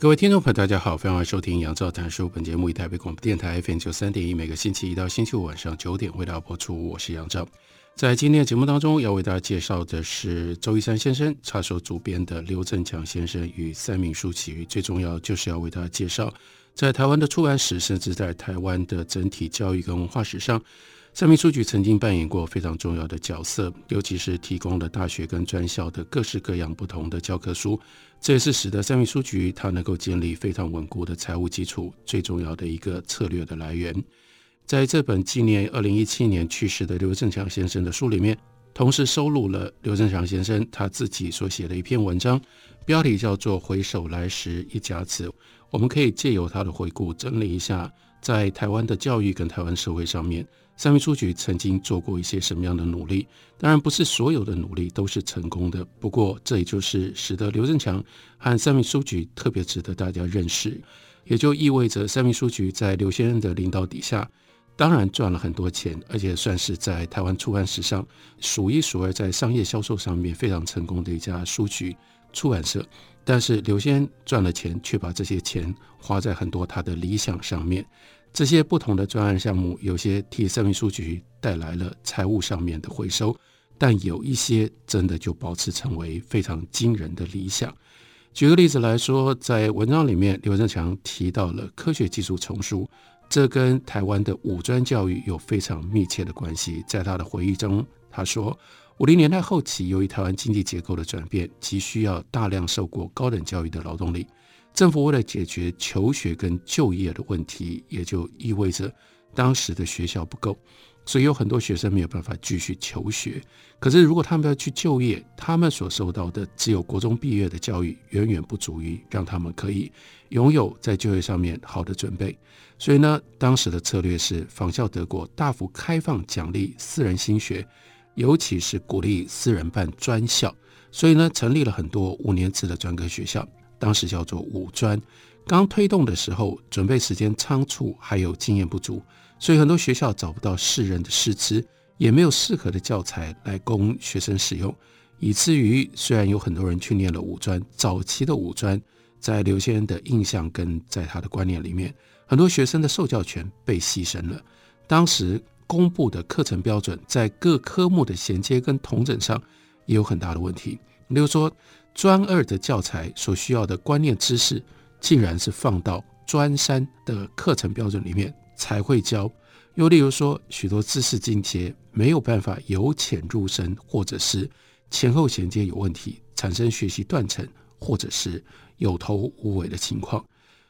各位听众朋友，大家好，非常欢迎收听杨照谈书。本节目以台北广播电台 FM 九三点一，每个星期一到星期五晚上九点为大家播出。我是杨照。在今天的节目当中，要为大家介绍的是周一山先生插手主编的刘振强先生与三民书局。最重要就是要为大家介绍，在台湾的出版史，甚至在台湾的整体教育跟文化史上，三民书局曾经扮演过非常重要的角色，尤其是提供了大学跟专校的各式各样不同的教科书。这也是使得三民书局它能够建立非常稳固的财务基础最重要的一个策略的来源。在这本纪念二零一七年去世的刘振强先生的书里面，同时收录了刘振强先生他自己所写的一篇文章，标题叫做《回首来时一甲子》。我们可以借由他的回顾，整理一下在台湾的教育跟台湾社会上面。三民书局曾经做过一些什么样的努力？当然不是所有的努力都是成功的。不过这也就是使得刘振强和三民书局特别值得大家认识，也就意味着三民书局在刘先生的领导底下，当然赚了很多钱，而且算是在台湾出版史上数一数二在商业销售上面非常成功的一家书局出版社。但是刘先赚了钱，却把这些钱花在很多他的理想上面。这些不同的专案项目，有些替三民书局带来了财务上面的回收，但有一些真的就保持成为非常惊人的理想。举个例子来说，在文章里面，刘振强提到了科学技术丛书，这跟台湾的五专教育有非常密切的关系。在他的回忆中，他说，五零年代后期，由于台湾经济结构的转变，急需要大量受过高等教育的劳动力。政府为了解决求学跟就业的问题，也就意味着当时的学校不够，所以有很多学生没有办法继续求学。可是如果他们要去就业，他们所受到的只有国中毕业的教育，远远不足以让他们可以拥有在就业上面好的准备。所以呢，当时的策略是仿效德国，大幅开放奖励私人新学，尤其是鼓励私人办专校。所以呢，成立了很多五年制的专科学校。当时叫做五专，刚推动的时候，准备时间仓促，还有经验不足，所以很多学校找不到适任的师资，也没有适合的教材来供学生使用，以至于虽然有很多人去念了五专，早期的五专在刘先生的印象跟在他的观念里面，很多学生的受教权被牺牲了。当时公布的课程标准在各科目的衔接跟统整上也有很大的问题，例如说。专二的教材所需要的观念知识，竟然是放到专三的课程标准里面才会教。又例如说，许多知识进阶没有办法由浅入深，或者是前后衔接有问题，产生学习断层，或者是有头无尾的情况。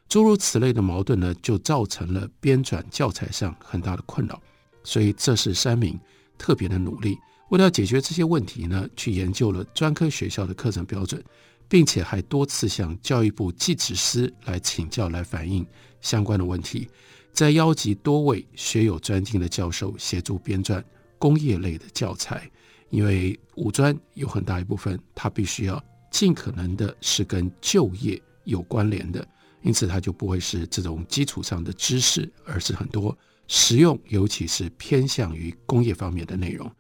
诸如此类的矛盾呢，就造成了编纂教材上很大的困扰。所以，这是三民特别的努力。为了解决这些问题呢，去研究了专科学校的课程标准，并且还多次向教育部技职司来请教，来反映相关的问题。再邀集多位学有专精的教授协助编撰工业类的教材，因为五专有很大一部分它必须要尽可能的是跟就业有关联的，因此它就不会是这种基础上的知识，而是很多实用，尤其是偏向于工业方面的内容。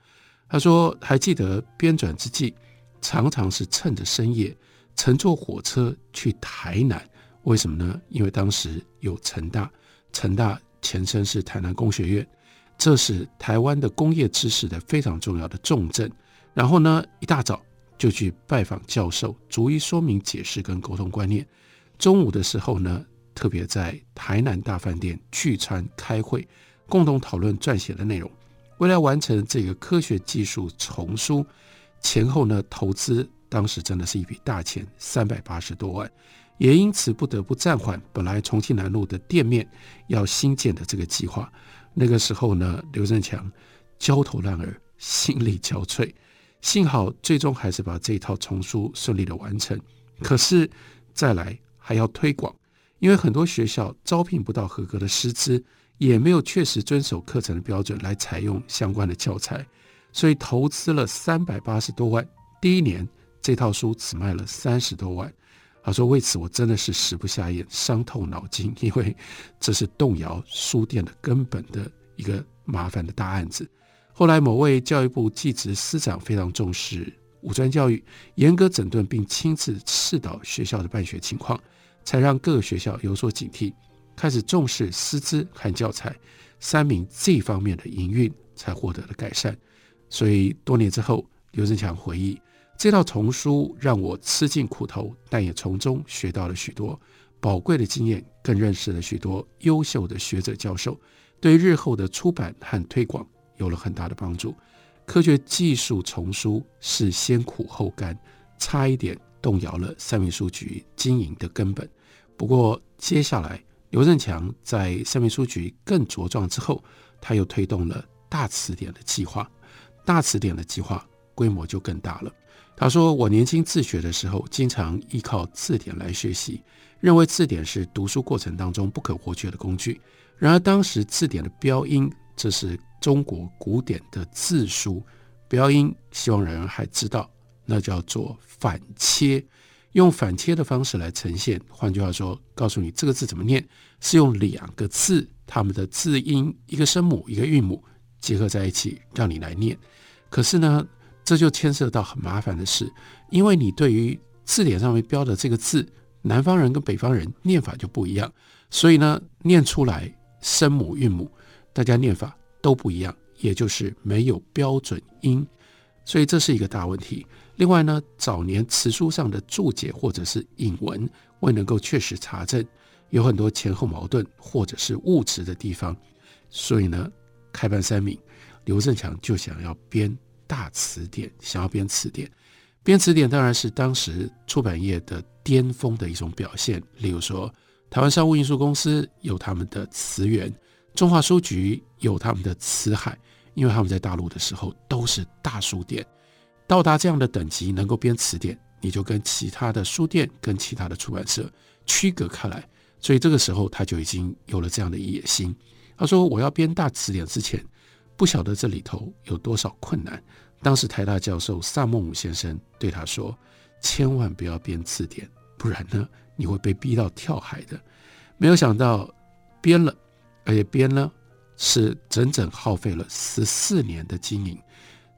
他说：“还记得编纂之际，常常是趁着深夜乘坐火车去台南。为什么呢？因为当时有成大，成大前身是台南工学院，这是台湾的工业知识的非常重要的重镇。然后呢，一大早就去拜访教授，逐一说明解释跟沟通观念。中午的时候呢，特别在台南大饭店聚餐开会，共同讨论撰写的内容。”为了完成这个科学技术丛书，前后呢投资当时真的是一笔大钱，三百八十多万，也因此不得不暂缓本来重庆南路的店面要新建的这个计划。那个时候呢，刘振强焦头烂额，心力交瘁，幸好最终还是把这一套丛书顺利的完成。可是再来还要推广，因为很多学校招聘不到合格的师资，也没有确实遵守课程的标准来采用相关的教材，所以投资了三百八十多万，第一年这套书只卖了三十多万。他说：“为此我真的是食不下咽，伤透脑筋，因为这是动摇书店的根本的一个麻烦的大案子。”后来，某位教育部技职司长非常重视五专教育，严格整顿并亲自视导学校的办学情况，才让各个学校有所警惕，开始重视师资和教材。三明这方面的营运才获得了改善。所以多年之后，刘振强回忆。这套丛书让我吃尽苦头，但也从中学到了许多宝贵的经验，更认识了许多优秀的学者教授，对日后的出版和推广有了很大的帮助。科学技术丛书是先苦后甘，差一点动摇了三民书局经营的根本。不过接下来，刘振强在三民书局更茁壮之后，他又推动了大词典的计划，大词典的计划规模就更大了。他说：“我年轻自学的时候，经常依靠字典来学习，认为字典是读书过程当中不可或缺的工具。然而，当时字典的标音，这是中国古典的字书标音，希望人人还知道，那叫做反切，用反切的方式来呈现。换句话说，告诉你这个字怎么念，是用两个字，它们的字音，一个声母，一个韵母结合在一起，让你来念。可是呢？”这就牵涉到很麻烦的事，因为你对于字典上面标的这个字，南方人跟北方人念法就不一样，所以呢，念出来声母韵母，大家念法都不一样，也就是没有标准音，所以这是一个大问题。另外呢，早年词书上的注解或者是引文未能够确实查证，有很多前后矛盾或者是误植的地方，所以呢，开办三民，刘振强就想要编。大词典，想要编词典，编词典当然是当时出版业的巅峰的一种表现。例如说，台湾商务印书公司有他们的词源，中华书局有他们的词海，因为他们在大陆的时候都是大书店，到达这样的等级能够编词典，你就跟其他的书店、跟其他的出版社区隔开来。所以这个时候他就已经有了这样的野心。他说：“我要编大词典之前。”不晓得这里头有多少困难。当时台大教授萨孟姆先生对他说：“千万不要编词典，不然呢，你会被逼到跳海的。”没有想到编了，而且编了是整整耗费了十四年的经营。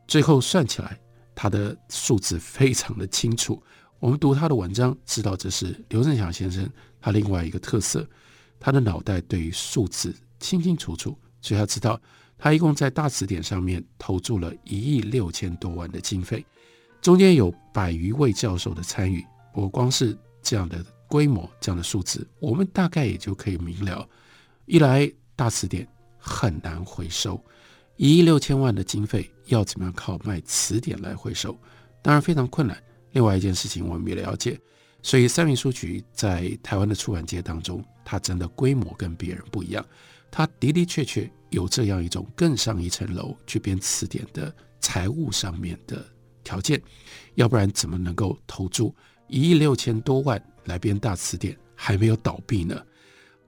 最后算起来，他的数字非常的清楚。我们读他的文章，知道这是刘振祥先生他另外一个特色，他的脑袋对于数字清清楚楚，所以他知道。他一共在大词典上面投注了一亿六千多万的经费，中间有百余位教授的参与。我光是这样的规模、这样的数字，我们大概也就可以明了：一来大词典很难回收，一亿六千万的经费要怎么样靠卖词典来回收？当然非常困难。另外一件事情我们也了解，所以三民书局在台湾的出版界当中，它真的规模跟别人不一样。它的的确确有这样一种更上一层楼去编词典的财务上面的条件，要不然怎么能够投注一亿六千多万来编大词典还没有倒闭呢？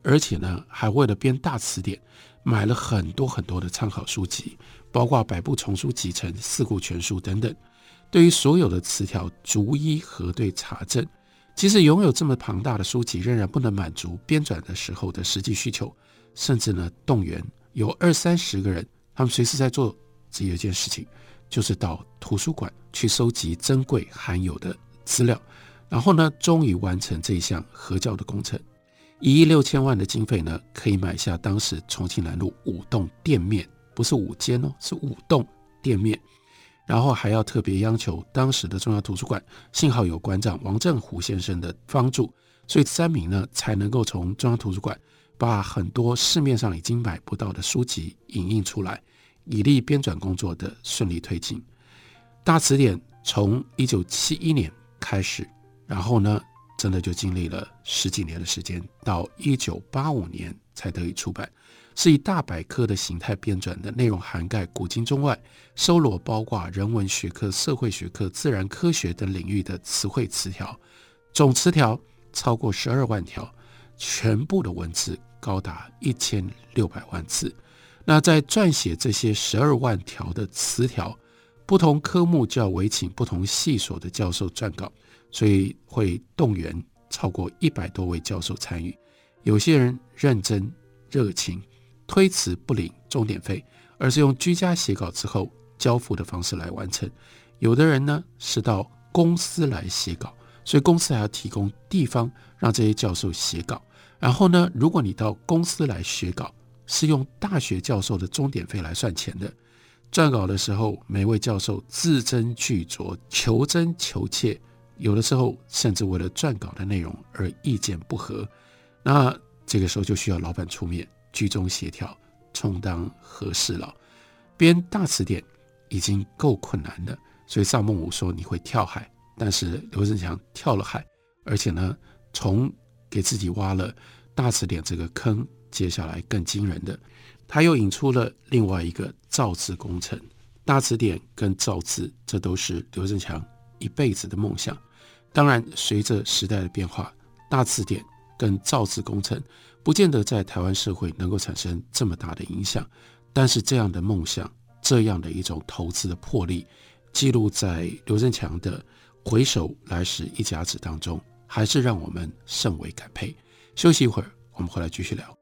而且呢，还为了编大词典买了很多很多的参考书籍，包括百部丛书集成、四库全书等等。对于所有的词条逐一核对查证，即使拥有这么庞大的书籍，仍然不能满足编纂的时候的实际需求。甚至呢，动员有二三十个人，他们随时在做只有一件事情，就是到图书馆去收集珍贵罕有的资料，然后呢，终于完成这一项合教的工程。一亿六千万的经费呢，可以买下当时重庆南路五栋店面，不是五间哦，是五栋店面。然后还要特别央求当时的中央图书馆，幸好有馆长王正虎先生的帮助，所以三民呢才能够从中央图书馆。把很多市面上已经买不到的书籍影印出来，以利编纂工作的顺利推进。大词典从一九七一年开始，然后呢，真的就经历了十几年的时间，到一九八五年才得以出版，是以大百科的形态编纂的，内容涵盖古今中外，收罗包括人文学科、社会学科、自然科学等领域的词汇词条，总词条超过十二万条，全部的文字高达一千六百万字。那在撰写这些十二万条的词条，不同科目就要委请不同系所的教授撰稿，所以会动员超过一百多位教授参与。有些人认真热情，推辞不领钟点费，而是用居家写稿之后交付的方式来完成。有的人呢是到公司来写稿，所以公司还要提供地方让这些教授写稿。然后呢，如果你到公司来写稿，是用大学教授的钟点费来算钱的。撰稿的时候，每位教授字斟句酌，求真求切，有的时候甚至为了撰稿的内容而意见不合。那这个时候就需要老板出面居中协调，充当和事佬。编大词典已经够困难的，所以邵孟武说你会跳海，但是刘振强跳了海，而且呢，从给自己挖了大词典这个坑。接下来更惊人的，他又引出了另外一个造字工程。大词典跟造字，这都是刘振强一辈子的梦想。当然，随着时代的变化，大词典跟造字工程不见得在台湾社会能够产生这么大的影响。但是，这样的梦想，这样的一种投资的魄力，记录在刘振强的《回首来时一甲子》当中，还是让我们甚为感佩。休息一会儿，我们回来继续聊。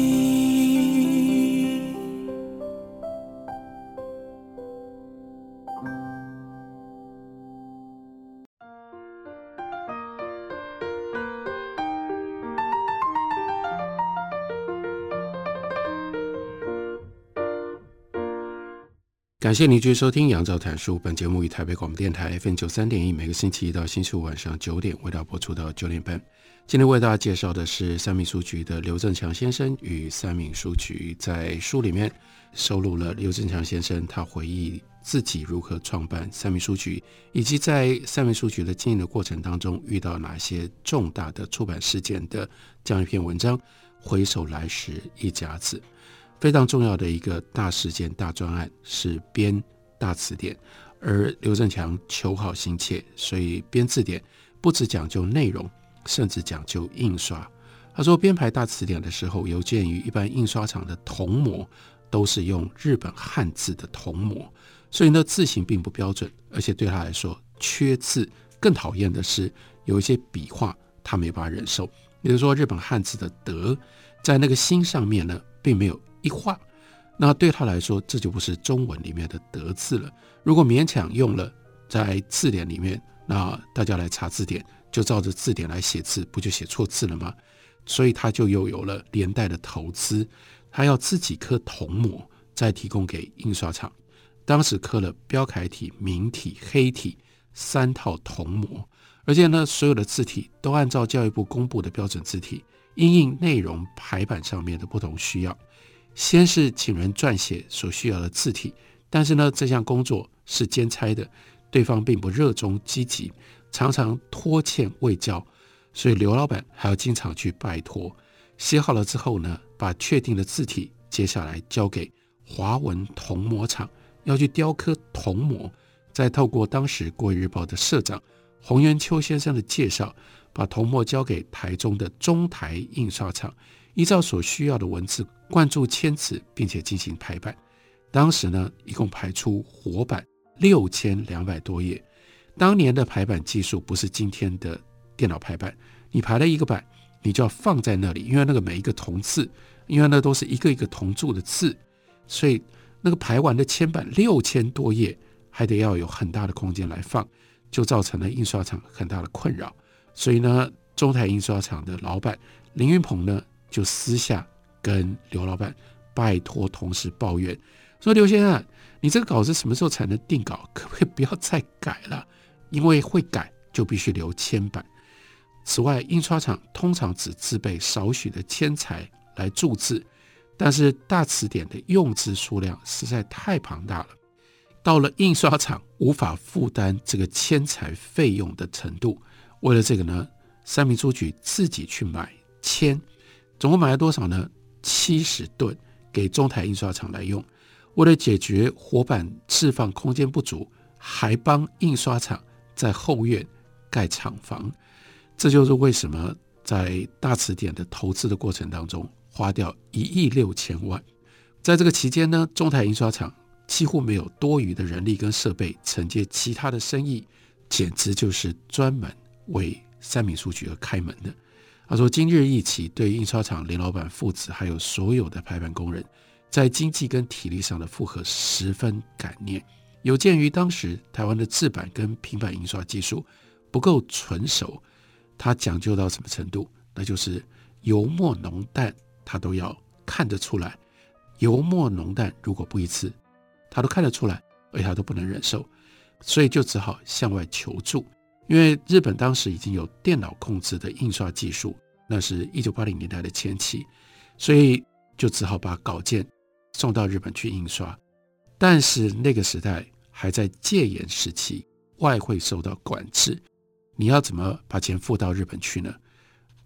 感谢您继续收听《杨照谈书》。本节目于台北广播电台 FM 九三点一，每个星期一到星期五晚上九点为大家播出到九点半。今天为大家介绍的是三民书局的刘振强先生与三民书局。在书里面收录了刘振强先生他回忆自己如何创办三民书局，以及在三民书局的经营的过程当中遇到哪些重大的出版事件的这样一篇文章。回首来时一甲子。非常重要的一个大事件、大专案是编大词典，而刘振强求好心切，所以编字典不只讲究内容，甚至讲究印刷。他说编排大词典的时候，有鉴于一般印刷厂的铜模都是用日本汉字的铜模，所以呢字形并不标准，而且对他来说缺字。更讨厌的是有一些笔画他没法忍受，比如说日本汉字的“德”在那个心上面呢，并没有。一画，那对他来说，这就不是中文里面的“德”字了。如果勉强用了在字典里面，那大家来查字典，就照着字典来写字，不就写错字了吗？所以他就又有了连带的投资，他要自己刻铜模，再提供给印刷厂。当时刻了标楷体、明体、黑体三套铜模，而且呢，所有的字体都按照教育部公布的标准字体，因应内容排版上面的不同需要。先是请人撰写所需要的字体，但是呢，这项工作是兼差的，对方并不热衷积极，常常拖欠未交，所以刘老板还要经常去拜托。写好了之后呢，把确定的字体接下来交给华文铜模厂，要去雕刻铜模，再透过当时《国语日报》的社长洪元秋先生的介绍，把铜模交给台中的中台印刷厂。依照所需要的文字灌注铅词，并且进行排版。当时呢，一共排出活版六千两百多页。当年的排版技术不是今天的电脑排版，你排了一个版，你就要放在那里，因为那个每一个铜字，因为那都是一个一个铜铸的字，所以那个排完的铅版六千多页，还得要有很大的空间来放，就造成了印刷厂很大的困扰。所以呢，中台印刷厂的老板林云鹏呢，就私下跟刘老板拜托同事抱怨说：“刘先生，你这个稿子什么时候才能定稿？可不可以不要再改了？因为会改就必须留铅版。此外，印刷厂通常只自备少许的铅材来铸字，但是大词典的用字数量实在太庞大了，到了印刷厂无法负担这个铅材费用的程度。为了这个呢，三民书局自己去买铅，总共买了多少呢？七十吨给中台印刷厂来用。为了解决活板释放空间不足，还帮印刷厂在后院盖厂房。这就是为什么在大词典的投资的过程当中，花掉一亿六千万。在这个期间呢，中台印刷厂几乎没有多余的人力跟设备承接其他的生意，简直就是专门为三民书局而开门的。他说：“今日一起，对印刷厂林老板父子，还有所有的排版工人，在经济跟体力上的负荷十分感念。有鉴于当时台湾的制版跟平板印刷技术不够纯熟，他讲究到什么程度？那就是油墨浓淡，他都要看得出来。油墨浓淡如果不一致，他都看得出来，而且他都不能忍受，所以就只好向外求助。”因为日本当时已经有电脑控制的印刷技术，那是一九八零年代的前期，所以就只好把稿件送到日本去印刷。但是那个时代还在戒严时期，外汇受到管制，你要怎么把钱付到日本去呢？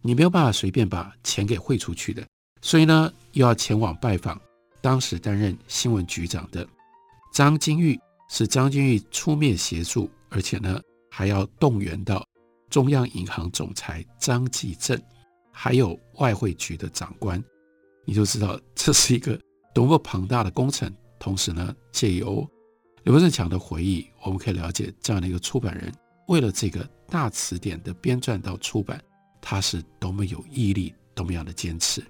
你没有办法随便把钱给汇出去的，所以呢，又要前往拜访当时担任新闻局长的张金玉，是张金玉出面协助，而且呢。还要动员到中央银行总裁张继正，还有外汇局的长官，你就知道这是一个多么庞大的工程。同时呢，借由刘振强的回忆，我们可以了解这样的一个出版人，为了这个大词典的编撰到出版，他是多么有毅力，多么样的坚持。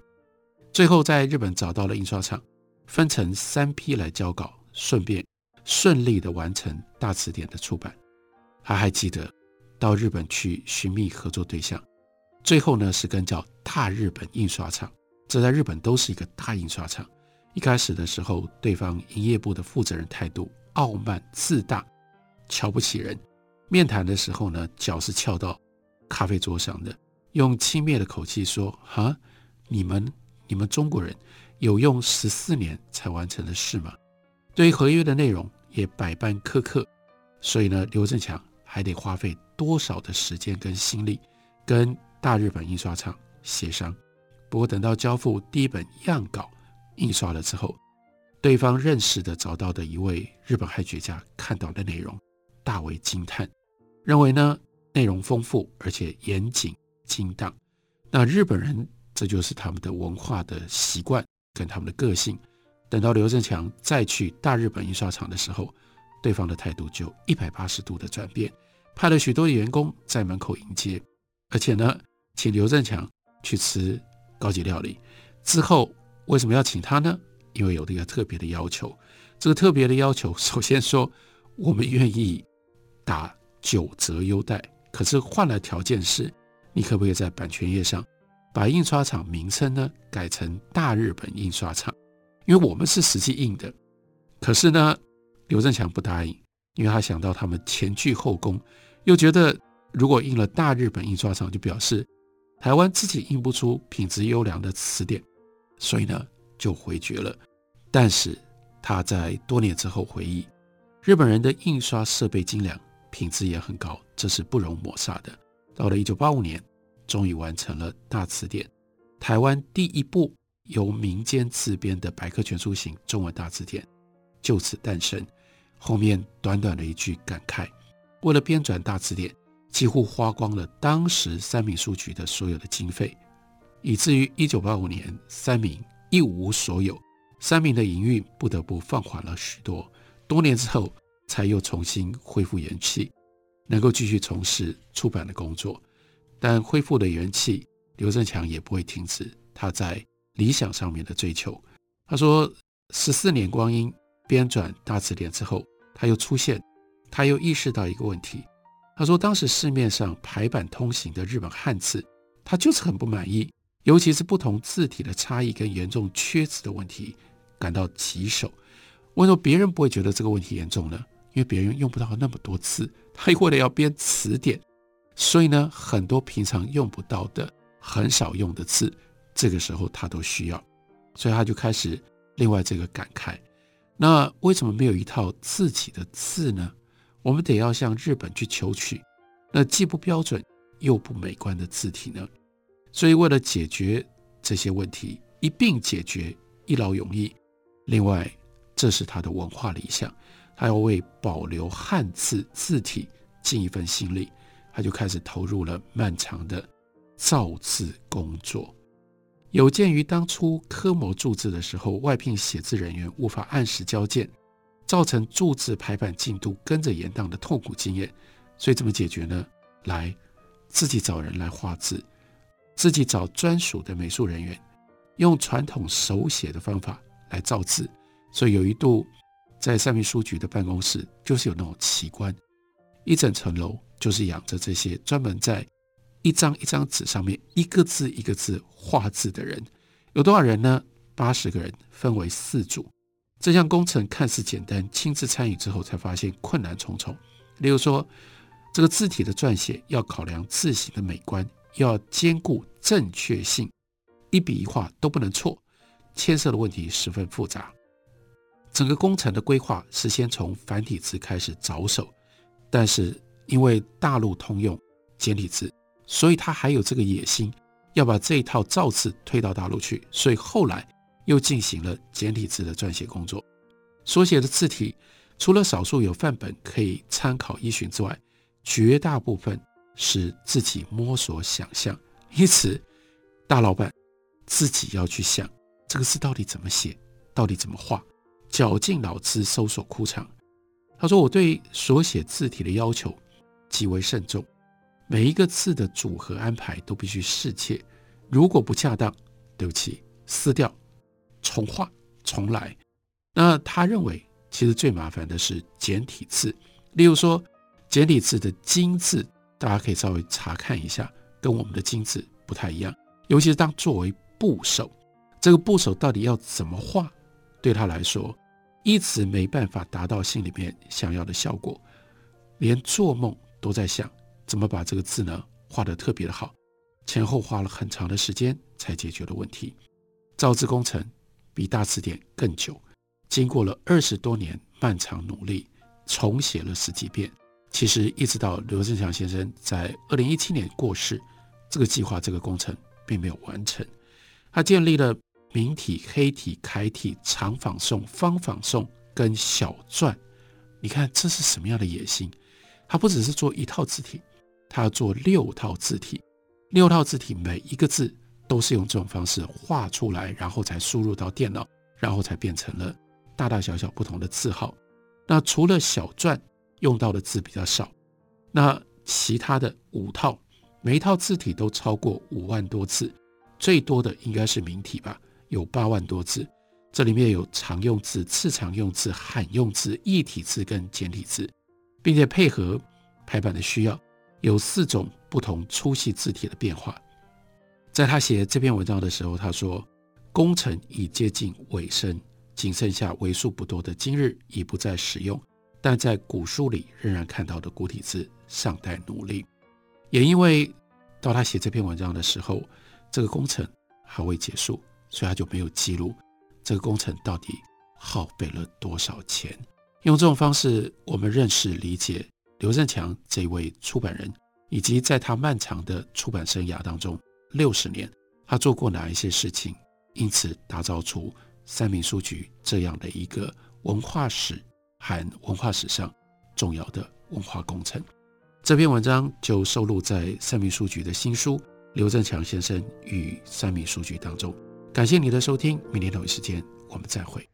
最后在日本找到了印刷厂，分成三批来交稿，顺便顺利的完成大词典的出版。他还记得到日本去寻觅合作对象，最后呢是跟叫大日本印刷厂，这在日本都是一个大印刷厂。一开始的时候，对方营业部的负责人态度傲慢自大，瞧不起人。面谈的时候呢，脚是翘到咖啡桌上的，用轻蔑的口气说：“哈，你们你们中国人有用十四年才完成的事吗？”对于合约的内容也百般苛刻，所以呢，刘振强。还得花费多少的时间跟心力，跟大日本印刷厂协商。不过等到交付第一本样稿印刷了之后，对方认识的找到的一位日本汉学家看到的内容，大为惊叹，认为呢内容丰富而且严谨精当。那日本人这就是他们的文化的习惯跟他们的个性。等到刘振强再去大日本印刷厂的时候，对方的态度就一百八十度的转变。派了许多员工在门口迎接，而且呢，请刘振强去吃高级料理。之后为什么要请他呢？因为有这个特别的要求。这个特别的要求，首先说我们愿意打九折优待，可是换来条件是，你可不可以在版权页上把印刷厂名称呢改成大日本印刷厂？因为我们是实际印的。可是呢，刘振强不答应，因为他想到他们前倨后恭。又觉得，如果印了大日本印刷厂，就表示台湾自己印不出品质优良的词典，所以呢就回绝了。但是他在多年之后回忆，日本人的印刷设备精良，品质也很高，这是不容抹杀的。到了一九八五年，终于完成了大词典，台湾第一部由民间自编的百科全书型中文大词典就此诞生。后面短短的一句感慨。为了编纂大词典，几乎花光了当时三民书局的所有的经费，以至于一九八五年三民一无所有，三民的营运不得不放缓了许多。多年之后，才又重新恢复元气，能够继续从事出版的工作。但恢复了元气，刘振强也不会停止他在理想上面的追求。他说：“十四年光阴编纂大词典之后，他又出现。”他又意识到一个问题，他说：“当时市面上排版通行的日本汉字，他就是很不满意，尤其是不同字体的差异跟严重缺字的问题感到棘手。为什么别人不会觉得这个问题严重呢？因为别人用不到那么多字，他为了要编词典，所以呢，很多平常用不到的、很少用的字，这个时候他都需要，所以他就开始另外这个感慨。那为什么没有一套自己的字呢？我们得要向日本去求取，那既不标准又不美观的字体呢？所以，为了解决这些问题，一并解决，一劳永逸。另外，这是他的文化理想，他要为保留汉字字体尽一份心力，他就开始投入了漫长的造字工作。有鉴于当初科模铸字的时候，外聘写字人员无法按时交件，造成注字排版进度跟着延宕的痛苦经验，所以怎么解决呢？来，自己找人来画字。自己找专属的美术人员，用传统手写的方法来造字。所以有一度，在三民书局的办公室，就是有那种奇观，一整层楼就是养着这些专门在一张一张纸上面一个字一个字画字的人。有多少人呢？八十个人，分为四组。这项工程看似简单，亲自参与之后才发现困难重重。例如说，这个字体的撰写要考量字形的美观。要兼顾正确性，一笔一画都不能错，牵涉的问题十分复杂。整个工程的规划是先从繁体字开始着手，但是因为大陆通用简体字，所以他还有这个野心，要把这一套造字推到大陆去，所以后来又进行了简体字的撰写工作。所写的字体除了少数有范本可以参考依循之外，绝大部分。是自己摸索想象，因此大老板自己要去想这个字到底怎么写，到底怎么画，绞尽脑汁搜索枯肠。他说：“我对所写字体的要求极为慎重，每一个字的组合安排都必须适切，如果不恰当，对不起，撕掉，重画，重来。”那他认为，其实最麻烦的是简体字，例如说简体字的“金”字。大家可以稍微查看一下，跟我们的“金”字不太一样。尤其是当作为部首，这个部首到底要怎么画？对他来说，一直没办法达到心里面想要的效果，连做梦都在想怎么把这个字呢画得特别的好。前后花了很长的时间才解决了问题。造字工程比大词典更久，经过了二十多年漫长努力，重写了十几遍。其实一直到刘振强先生在二零一七年过世，这个计划、这个工程并没有完成。他建立了明体、黑体、楷体、长仿宋、方仿宋跟小篆。你看这是什么样的野心？他不只是做一套字体，他要做六套字体。六套字体每一个字都是用这种方式画出来，然后才输入到电脑，然后才变成了大大小小不同的字号。那除了小篆，用到的字比较少，那其他的五套，每一套字体都超过五万多字，最多的应该是明体吧，有八万多字。这里面有常用字、次常用字、罕用字、异体字跟简体字，并且配合排版的需要，有四种不同粗细字体的变化。在他写这篇文章的时候，他说工程已接近尾声，仅剩下为数不多的今日已不再使用。但在古书里仍然看到的古体字尚待努力，也因为到他写这篇文章的时候，这个工程还未结束，所以他就没有记录这个工程到底耗费了多少钱。用这种方式，我们认识理解刘振强这位出版人，以及在他漫长的出版生涯当中六十年，他做过哪一些事情，因此打造出三民书局这样的一个文化史。和文化史上重要的文化工程，这篇文章就收录在三民书局的新书《刘振强先生与三民书局》当中。感谢你的收听，明天同一时间我们再会。